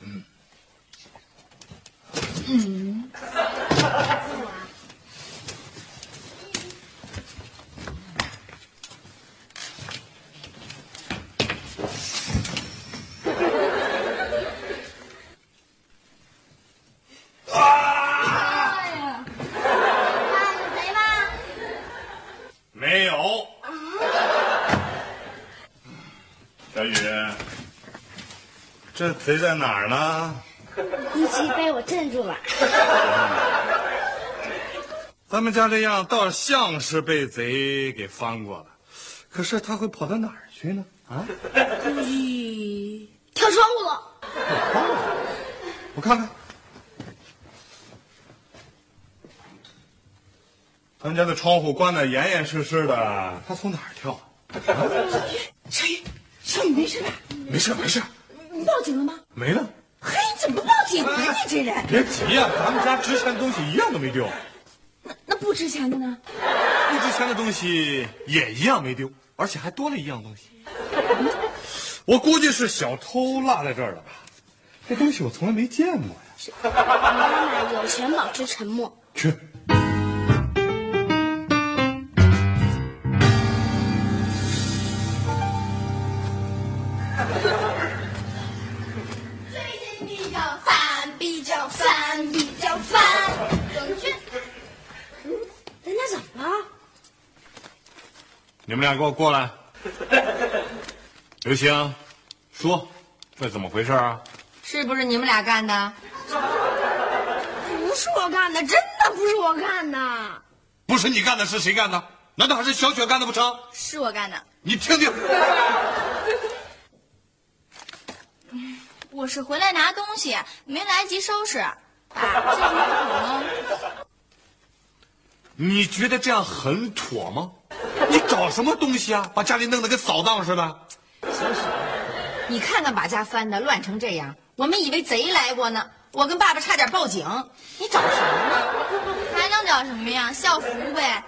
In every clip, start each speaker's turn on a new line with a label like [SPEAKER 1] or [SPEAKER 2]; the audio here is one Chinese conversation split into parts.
[SPEAKER 1] 爸呀！爸，有贼吗？
[SPEAKER 2] 没有。小雨，这贼在哪儿呢？
[SPEAKER 1] 一起被我镇住了。
[SPEAKER 2] 咱们家这样倒像是被贼给翻过了，可是他会跑到哪儿去呢？啊？
[SPEAKER 1] 咦，跳窗户了。
[SPEAKER 2] 我看看，咱们家的窗户关得严严实实的，他从哪儿跳？
[SPEAKER 3] 小雨，小雨小雨没事吧？
[SPEAKER 2] 没事没事？没了。
[SPEAKER 3] 嘿，你怎么不报警呢？你这人，
[SPEAKER 2] 别急呀、咱们家值钱的东西一样都没丢，
[SPEAKER 3] 那那不值钱的呢？
[SPEAKER 2] 不值钱的东西也一样没丢，而且还多了一样东西。我估计是小偷落在这儿了吧？这东西我从来没见过呀。
[SPEAKER 1] 妈妈有权保持沉默。
[SPEAKER 2] 去，你们俩给我过来。刘星，说，这怎么回事啊？
[SPEAKER 3] 是不是你们俩干的？
[SPEAKER 4] 不是我干的，真的不是我干的，
[SPEAKER 2] 不是你干的，是谁干的？难道还是小雪干的不成？
[SPEAKER 4] 是我干的。
[SPEAKER 2] 你听听，
[SPEAKER 4] 我是回来拿东西，没来及收拾。爸，这样妥吗？
[SPEAKER 2] 你觉得这样很妥吗？你找什么东西啊？把家里弄得跟扫荡似的。
[SPEAKER 3] 你看看把家翻的乱成这样，我们以为贼来过呢。我跟爸爸差点报警。你找什么呢？
[SPEAKER 4] 还能找什么呀？校服呗。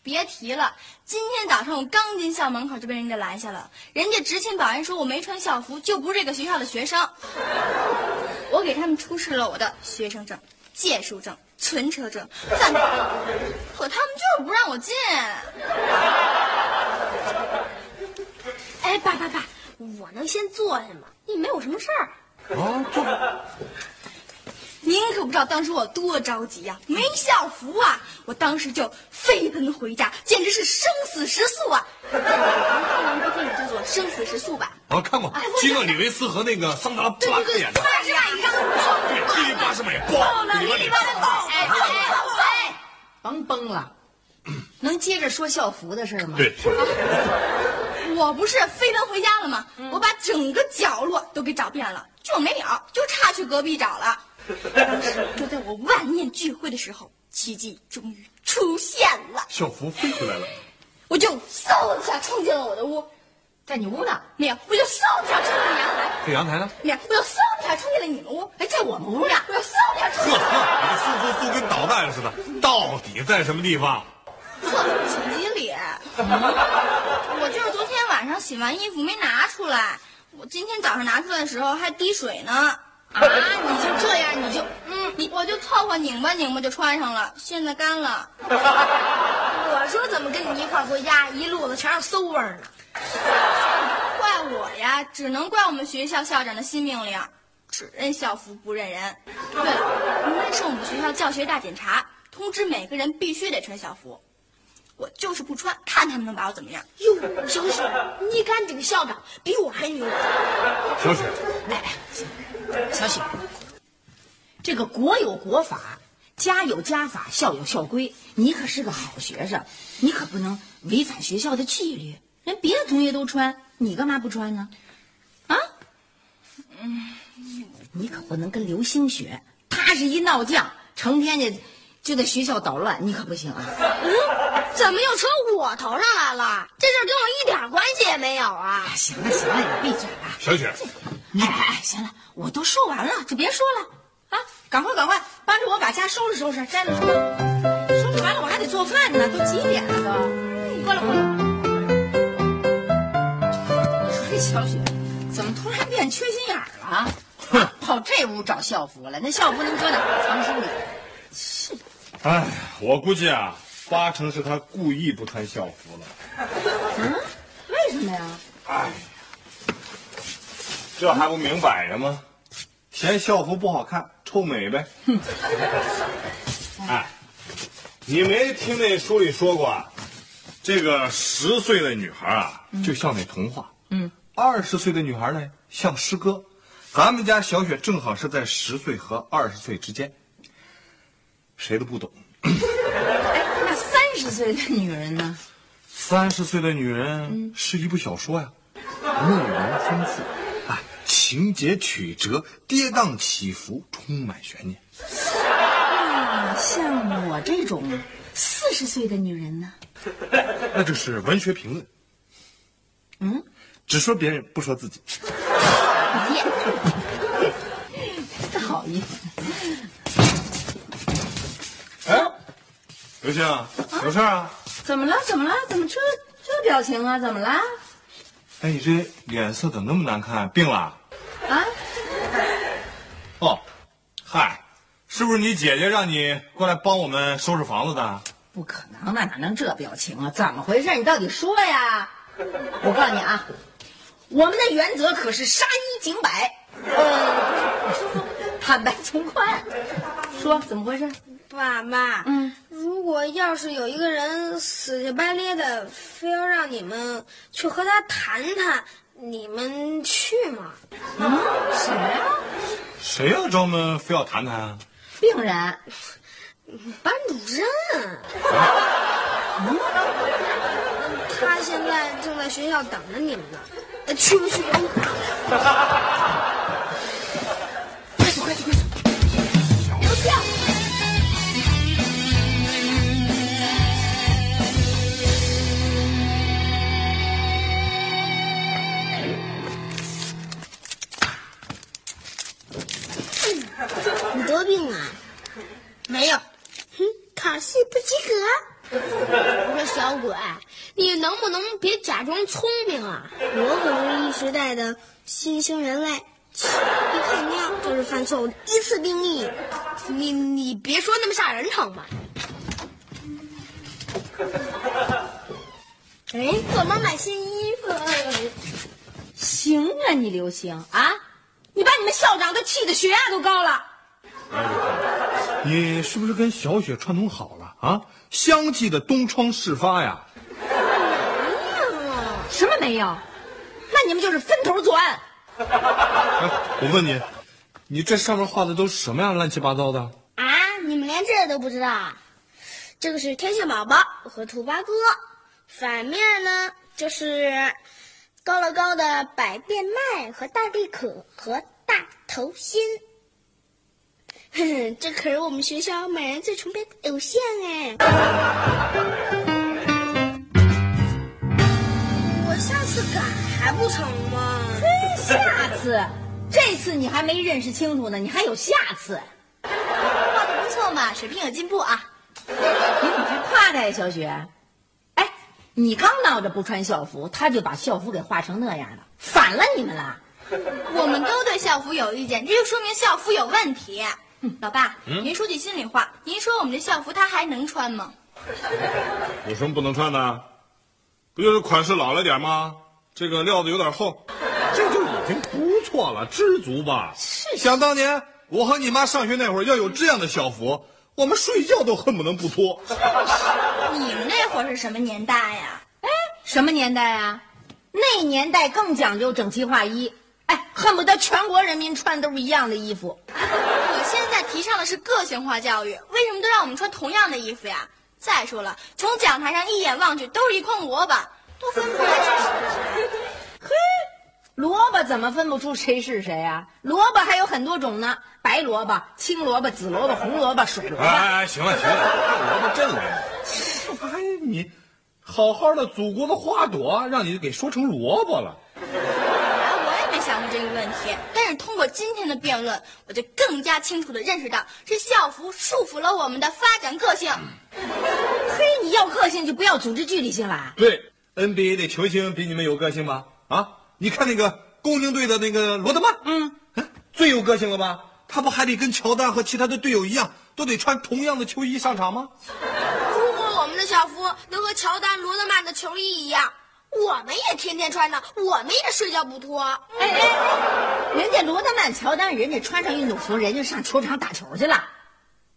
[SPEAKER 4] 别提了，今天早上我刚进校门口就被人家拦下了，人家执勤保安说我没穿校服就不是这个学校的学生。我给他们出示了我的学生证、借书证、存车证、暂住证，可他们就是不让我进。哎，爸爸爸，我能先坐下吗？你没有什么事儿。
[SPEAKER 2] 啊，坐。
[SPEAKER 4] 您可不知道当时我多着急呀、没校服啊！我当时就飞奔回家，简直是生死时速啊！看过一部电影叫做《生死时速》吧？
[SPEAKER 2] 啊，看过基诺里维斯和那个桑德拉布拉克演的。
[SPEAKER 4] 八十万以上的
[SPEAKER 2] 对，第八十美，爆里边里
[SPEAKER 4] 哎哎哎！
[SPEAKER 3] 甭崩了，能接着说校服的事儿吗？
[SPEAKER 2] 对，
[SPEAKER 4] 我不是飞奔回家了吗？我把整个角落都给找遍了，就没了，就差去隔壁找了。当 时就在我万念俱灰的时候，奇迹终于出现了，
[SPEAKER 2] 校服飞回来了。
[SPEAKER 4] 我就嗖一下冲进了我的屋，
[SPEAKER 3] 在你屋呢？
[SPEAKER 4] 没有，我就嗖一下冲进了阳台，
[SPEAKER 2] 这阳台呢？
[SPEAKER 4] 没有，我就嗖一下冲进了你们屋，
[SPEAKER 3] 哎，在我们屋呢。
[SPEAKER 4] 我就嗖一下冲
[SPEAKER 2] 呵
[SPEAKER 4] 进了
[SPEAKER 2] 呵，你这速速速跟导弹似的，到底在什么地方？
[SPEAKER 4] 厕所洗衣里。我就是昨天晚上洗完衣服没拿出来，我今天早上拿出来的时候还滴水呢。
[SPEAKER 3] 啊，你就这样，你就
[SPEAKER 4] 嗯，你我就凑合拧巴拧巴就穿上了，现在干了。
[SPEAKER 5] 我说怎么跟你一块回家，一路子全是馊味儿呢？
[SPEAKER 4] 怪我呀，只能怪我们学校校长的新命令，只认校服不认人。对了，明天是我们学校教学大检查，通知每个人必须得穿校服。我就是不穿，看他们能把我怎么样。
[SPEAKER 5] 哟，小雪，你看这个校长比我还牛。
[SPEAKER 2] 小雪，
[SPEAKER 3] 小雪，这个国有国法，家有家法，校有校规。你可是个好学生，你可不能违反学校的纪律。人别的同学都穿，你干嘛不穿呢？啊？嗯，你可不能跟刘星学，他是一闹将，成天就就在学校捣乱，你可不行啊！
[SPEAKER 5] 嗯怎么又扯我头上来了？这事跟我一点关系也没有啊！
[SPEAKER 3] 哎行了行了，你闭嘴吧。
[SPEAKER 2] 小雪，
[SPEAKER 3] 哎哎哎，行了，我都说完了，就别说了啊！赶快赶快，帮着我把家收拾收拾，摘了收拾，收拾完了我还得做饭呢，都几点了都？过来过来。你说这小雪怎么突然变缺心眼了？哼，跑这屋找校服了，那校服能搁哪儿？藏书里。
[SPEAKER 2] 哎，我估计啊，八成是他故意不穿校服了。
[SPEAKER 3] 嗯为什么呀？
[SPEAKER 2] 哎，这还不明摆着吗？嫌校服不好看，臭美呗。哎，你没听那书里说过啊？这个十岁的女孩啊，就像那童话；嗯，二十岁的女孩呢，像诗歌。咱们家小雪正好是在十岁和二十岁之间，谁都不懂。
[SPEAKER 3] 哎，那三十岁的女人呢？
[SPEAKER 2] 三十岁的女人是一部小说呀，内容丰富，哎，情节曲折，跌宕起伏，充满悬念。
[SPEAKER 3] 那像我这种四十岁的女人呢？
[SPEAKER 2] 那就是文学评论。
[SPEAKER 3] 嗯，
[SPEAKER 2] 只说别人，不说自己。
[SPEAKER 3] 耶，真
[SPEAKER 2] 刘星，有事啊？
[SPEAKER 3] 怎么了？怎么了？怎么这这表情啊？怎么了？
[SPEAKER 2] 哎，你这脸色怎么那么难看？病了？
[SPEAKER 3] 啊？
[SPEAKER 2] 哦，嗨，是不是你姐姐让你过来帮我们收拾房子的？
[SPEAKER 3] 不可能，那哪能这表情啊？怎么回事？你到底说呀？我告诉你啊，我们的原则可是杀一儆百，呃，坦白从宽。说怎么回事？
[SPEAKER 5] 爸妈，
[SPEAKER 3] 嗯，
[SPEAKER 5] 如果要是有一个人死乞白咧的，非要让你们去和他谈谈，你们去吗？
[SPEAKER 3] 嗯，谁呀、
[SPEAKER 2] 谁呀、找我们非要谈谈啊？
[SPEAKER 3] 病人，
[SPEAKER 5] 班主任，他现在正在学校等着你们呢。呃去不去？你得病啊？
[SPEAKER 4] 没有，
[SPEAKER 5] 哼，考试不及格。
[SPEAKER 4] 我说小鬼，你能不能别假装聪明啊？
[SPEAKER 5] 我可是一时代的新兴人类，一看尿就是犯错误，第一次定义。
[SPEAKER 4] 你你别说那么吓人成吗？
[SPEAKER 5] 哎，我妈买新衣服了。
[SPEAKER 3] 行啊，你刘星啊，你把你们校长都气得血压都高了。
[SPEAKER 2] 你是不是跟小雪串通好了啊？相继的东窗事发呀？
[SPEAKER 3] 没有什么没有？那你们就是分头作案。
[SPEAKER 2] 哎，我问你，你这上面画的都是什么呀？乱七八糟的。
[SPEAKER 5] 啊，你们连这都不知道啊？这个是天线宝宝和兔八哥，反面呢就是高乐高的百变麦和大地可和大头星。这可是我们学校每人最崇拜的偶像哎！我下次改还不成吗？
[SPEAKER 3] 嘿下次，这次你还没认识清楚呢，你还有下次。
[SPEAKER 4] 画的不错嘛，水平有进步啊。
[SPEAKER 3] 你怎么还夸他呀，小雪？哎，你刚闹着不穿校服，他就把校服给画成那样了，反了你们了。
[SPEAKER 4] 我们都对校服有意见，这就说明校服有问题。老爸，您说句心里话，您说我们这校服它还能穿吗？
[SPEAKER 2] 有什么不能穿的？不就是款式老了点吗？这个料子有点厚，这就已经不错了，知足吧。想当年我和你妈上学那会儿，要有这样的校服，我们睡觉都恨不能不脱。
[SPEAKER 4] 你们那会儿是什么年代呀？
[SPEAKER 3] 哎什么年代啊？那年代更讲究整齐划一，哎，恨不得全国人民穿都是一样的衣服。
[SPEAKER 4] 我现在提倡的是个性化教育，为什么都让我们穿同样的衣服呀？再说了，从讲台上一眼望去都是一筐萝卜，都分不出来谁是谁。
[SPEAKER 3] 萝卜怎么分不出谁是谁啊？萝卜还有很多种呢，白萝卜、青萝卜、紫萝卜、红萝卜、水萝卜。
[SPEAKER 2] 哎哎哎，行了行了，萝卜镇了，这不还你好好的祖国的花朵，让你给说成萝卜了。
[SPEAKER 4] 这个问题，但是通过今天的辩论，我就更加清楚地认识到，是校服束缚了我们的发展个性。
[SPEAKER 3] 嘿，你要个性就不要组织纪律性了。
[SPEAKER 2] 对，NBA 的球星比你们有个性吗？啊，你看那个公牛队的那个罗德曼，嗯，最有个性了吧？他不还得跟乔丹和其他的队友一样，都得穿同样的球衣上场吗？
[SPEAKER 5] 如果我们的校服能和乔丹、罗德曼的球衣一样，我们也天天穿呢，我们也睡觉不脱。
[SPEAKER 3] 哎哎，人家罗德曼、乔丹，人家穿上运动服，人家上球场打球去了。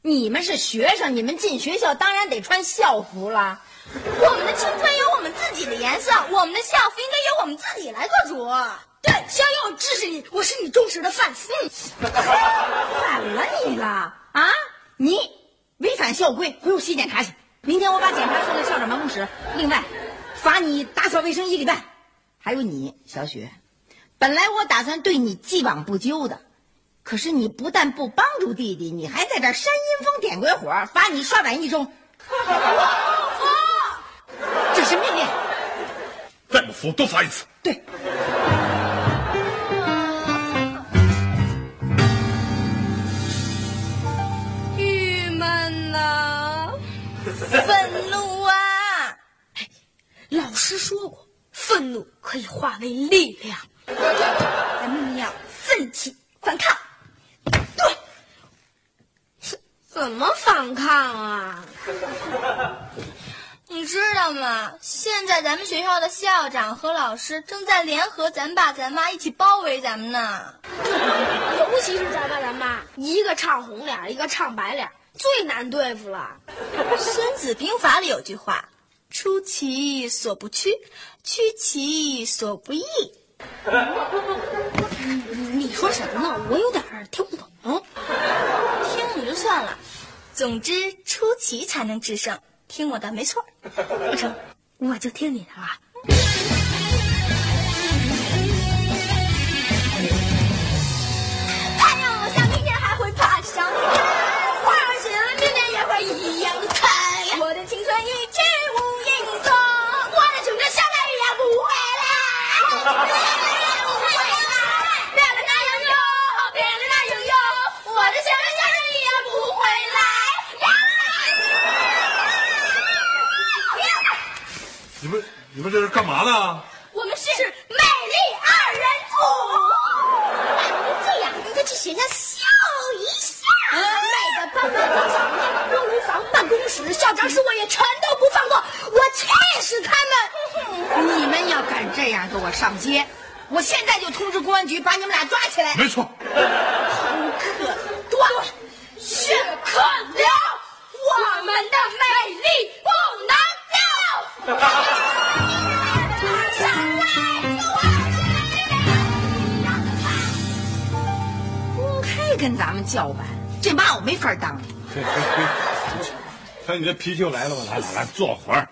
[SPEAKER 3] 你们是学生，你们进学校当然得穿校服了。
[SPEAKER 4] 我们的青春有我们自己的颜色，我们的校服应该由我们自己来做主。
[SPEAKER 5] 对，小友，我支持你，我是你忠实的粉丝。
[SPEAKER 3] 反了你了啊！你违反校规，回屋洗检查去。明天我把检查送到校长办公室，另外罚你打扫卫生一礼拜。还有你，小雪，本来我打算对你既往不咎的，可是你不但不帮助弟弟，你还在这儿煽阴风点鬼火，罚你刷碗一周。这是命令。
[SPEAKER 2] 再不服多罚一次。
[SPEAKER 3] 对。
[SPEAKER 5] 老师说过，愤怒可以化为力量。
[SPEAKER 4] 咱们要奋起反抗。
[SPEAKER 5] 对，怎么反抗啊？
[SPEAKER 4] 你知道吗？现在咱们学校的校长和老师正在联合咱爸咱妈一起包围咱们呢。
[SPEAKER 5] 尤其是咱爸咱妈，一个唱红脸，一个唱白脸，最难对付了。
[SPEAKER 4] 《孙子兵法》里有句话：“出其所不趋，趋其所不意。
[SPEAKER 5] 你说什么呢？我有点听不懂。听你就算了，总之出奇才能制胜。听我的没错，不成，我就听你的了。
[SPEAKER 2] 你们这是干嘛呢？
[SPEAKER 5] 我们是美丽二人组。这样应该去学校笑一下。美的棒棒糖小面、锅炉房、办公室、校长室，我也全都不放过。我气死他们！
[SPEAKER 3] 你们要敢这样给我上街，我现在就通知公安局把你们俩抓起来。
[SPEAKER 2] 没错，
[SPEAKER 5] 很可断，血可流，我们的美丽不能掉。
[SPEAKER 3] 跟咱们叫板，这妈我没法当。
[SPEAKER 2] 看你这脾气又来了吧？来来来，坐会儿。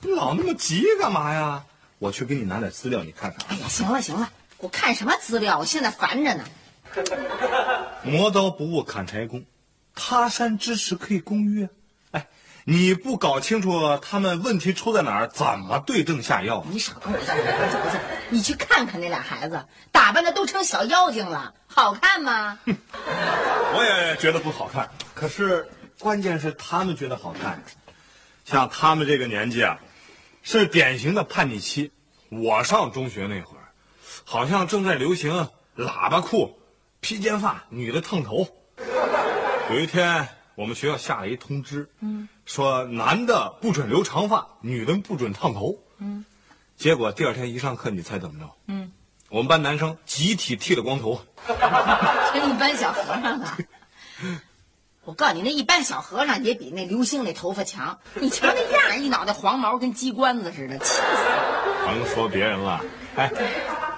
[SPEAKER 2] 你老那么急干嘛呀？我去给你拿点资料，你看看。
[SPEAKER 3] 哎呀，行了行了，我看什么资料？我现在烦着呢。
[SPEAKER 2] 磨刀不误砍柴工，他山之石可以攻玉啊。哎，你不搞清楚他们问题出在哪儿，怎么对症下药啊？
[SPEAKER 3] 你少跟我在这儿走走，你去看看那俩孩子，打扮的都成小妖精了，好看吗？
[SPEAKER 2] 我也觉得不好看，可是关键是他们觉得好看。像他们这个年纪啊，是典型的叛逆期。我上中学那会儿，好像正在流行喇叭裤、披肩发，女的烫头。有一天，我们学校下了一通知，嗯，说男的不准留长发，女的不准烫头。嗯，结果第二天一上课，你猜怎么着？嗯，我们班男生集体剃了光头。
[SPEAKER 3] 跟一般小和尚啊！我告诉你，那一般小和尚也比那刘星那头发强。你瞧那样，一脑袋黄毛，跟鸡冠子似的，气死我！
[SPEAKER 2] 甭说别人了，哎，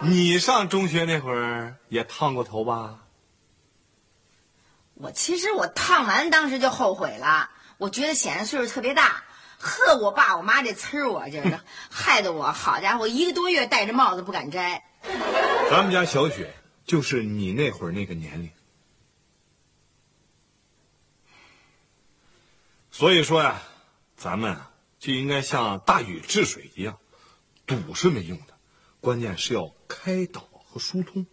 [SPEAKER 2] 你上中学那会儿也烫过头吧？
[SPEAKER 3] 我其实我烫完当时就后悔了，我觉得显得岁数特别大。呵，我爸我妈这呲儿我就是，害得我好家伙一个多月戴着帽子不敢摘。
[SPEAKER 2] 咱们家小雪就是你那会儿那个年龄，所以说呀，咱们啊就应该像大禹治水一样，堵是没用的，关键是要开导和疏通。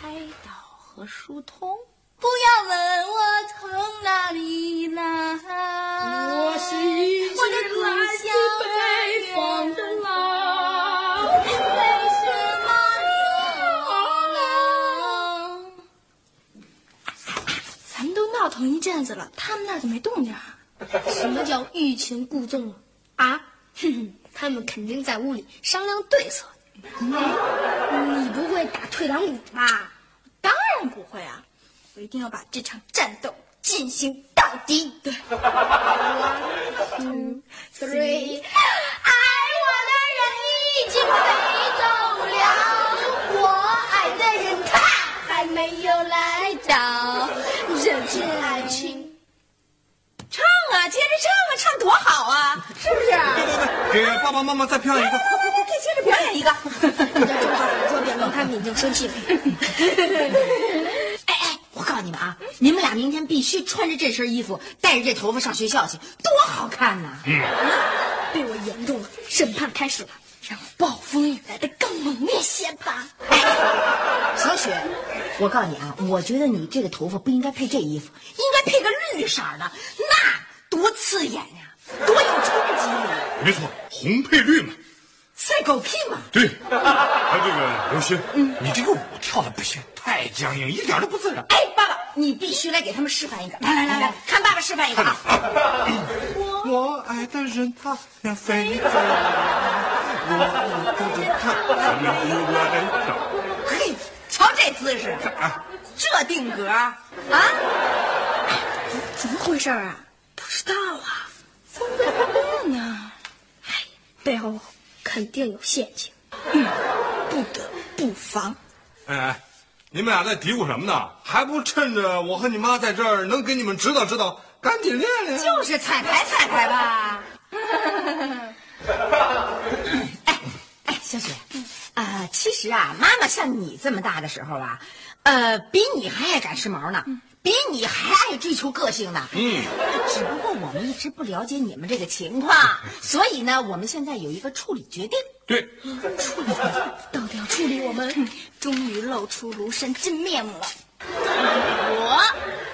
[SPEAKER 5] 开导和疏通。不要问我从哪里来，我是我的故乡北方的狼，为什么？咱们都闹腾一阵子了，他们那儿怎么没动静啊？什么叫欲擒故纵啊？哼哼，他们肯定在屋里商量对策。哎，你不会打退堂鼓吧？当然不会啊！我一定要把这场战斗进行到底。对，two three，爱我的人已经飞走了，我爱的人他还没有来到，人间爱情。
[SPEAKER 3] 唱啊，接着唱啊，唱多好啊，是不是？
[SPEAKER 2] 对对对，给爸爸妈妈再表演一个。
[SPEAKER 3] 表演一个。
[SPEAKER 5] 你这正好反说，表明他们已经生气了。
[SPEAKER 3] 哎哎，我告诉你们啊，你们俩明天必须穿着这身衣服，带着这头发上学校去，多好看呐！
[SPEAKER 5] 被我言中了，审判开始了，让暴风雨来的更猛烈些吧。
[SPEAKER 3] 小雪，我告诉你啊，我觉得你这个头发不应该配这衣服，应该配个绿色的，那多刺眼呀，多有冲击力，
[SPEAKER 2] 没错，红配绿嘛。
[SPEAKER 3] 赛狗屁嘛！
[SPEAKER 2] 对，哎，这个刘星，嗯你这个舞跳的不行，太僵硬，一点都不自然。
[SPEAKER 3] 哎，爸爸，你必须来给他们示范一个，来来来来，看爸爸示范一个啊！
[SPEAKER 2] 我爱的人他要飞走了，我爱的人他还没有来到。
[SPEAKER 3] 嘿，瞧这姿势，这定格啊！
[SPEAKER 5] 怎么回事啊？不知道啊，怎么办呢？哎，背后肯定有陷阱，嗯，不得不防。
[SPEAKER 2] 哎哎，
[SPEAKER 6] 你们俩在嘀咕什么呢？还不趁着我和你妈在这儿，能给你们指导指导，赶紧练练。
[SPEAKER 3] 就是彩排彩排吧。哎哎，小雪，啊、其实啊，妈妈像你这么大的时候啊，呃，比你还爱赶时髦呢，比你还爱追求个性呢。
[SPEAKER 6] 嗯，
[SPEAKER 3] 只不过我们一直不了解你们这个情况，所以呢，我们现在有一个处理决定。
[SPEAKER 6] 对，处理
[SPEAKER 4] 到底要处理我们？
[SPEAKER 5] 终于露出庐山真面目了。
[SPEAKER 3] 我，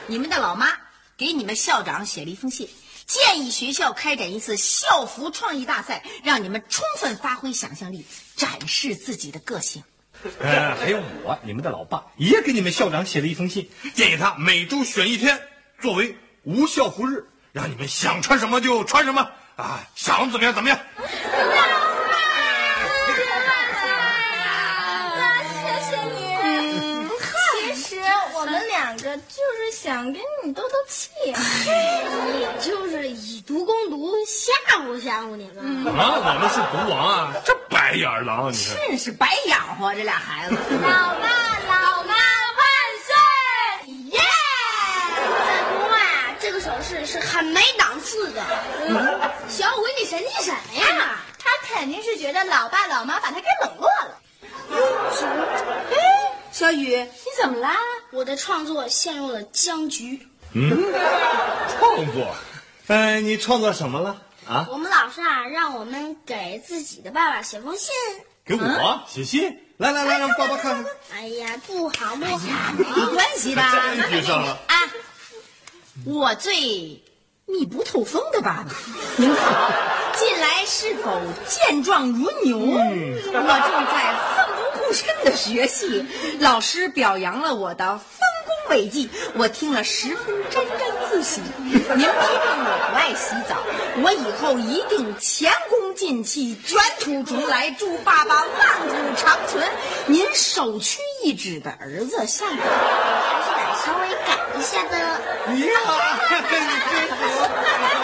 [SPEAKER 3] 你们的老妈给你们校长写了一封信，建议学校开展一次校服创意大赛，让你们充分发挥想象力，展示自己的个性。
[SPEAKER 6] 呃，还有我，你们的老爸也给你们校长写了一封信，建议他每周选一天作为无校服日，让你们想穿什么就穿什么啊，想怎么样怎么样。
[SPEAKER 4] 谢谢你。嗯，其实我们两个就是想跟你斗斗气。
[SPEAKER 5] 也就是以毒攻毒，吓唬吓唬你们。
[SPEAKER 6] 啊，我们是毒王啊，这白眼狼，你看。
[SPEAKER 3] 真是白养活这俩孩子。
[SPEAKER 5] 老爸老妈万岁！耶！在国外啊，这个手势是很没档次的。小五，你神气什么呀？
[SPEAKER 4] 他肯定是觉得老爸老妈把他给冷落了。
[SPEAKER 3] 哎，小雨，你怎么啦？
[SPEAKER 5] 我的创作陷入了僵局。
[SPEAKER 6] 嗯创作，哎，你创作什么了啊？
[SPEAKER 5] 我们老师啊，让我们给自己的爸爸写封信。
[SPEAKER 6] 给我写信，来来来，让爸爸看看。
[SPEAKER 5] 哎呀，不好不好。
[SPEAKER 3] 没关系的。啊，我最密不透风的爸爸，您好，近来是否健壮如牛？我正在奋不顾身的学习，老师表扬了我的丰功伟绩，我听了十分沾沾自喜。您批评我不爱洗澡，我以后一定前功尽弃，卷土重来，祝爸爸万古长存。您首屈一指的儿子向我。
[SPEAKER 5] 还是得稍微改一下的。
[SPEAKER 6] 呀，你 真服。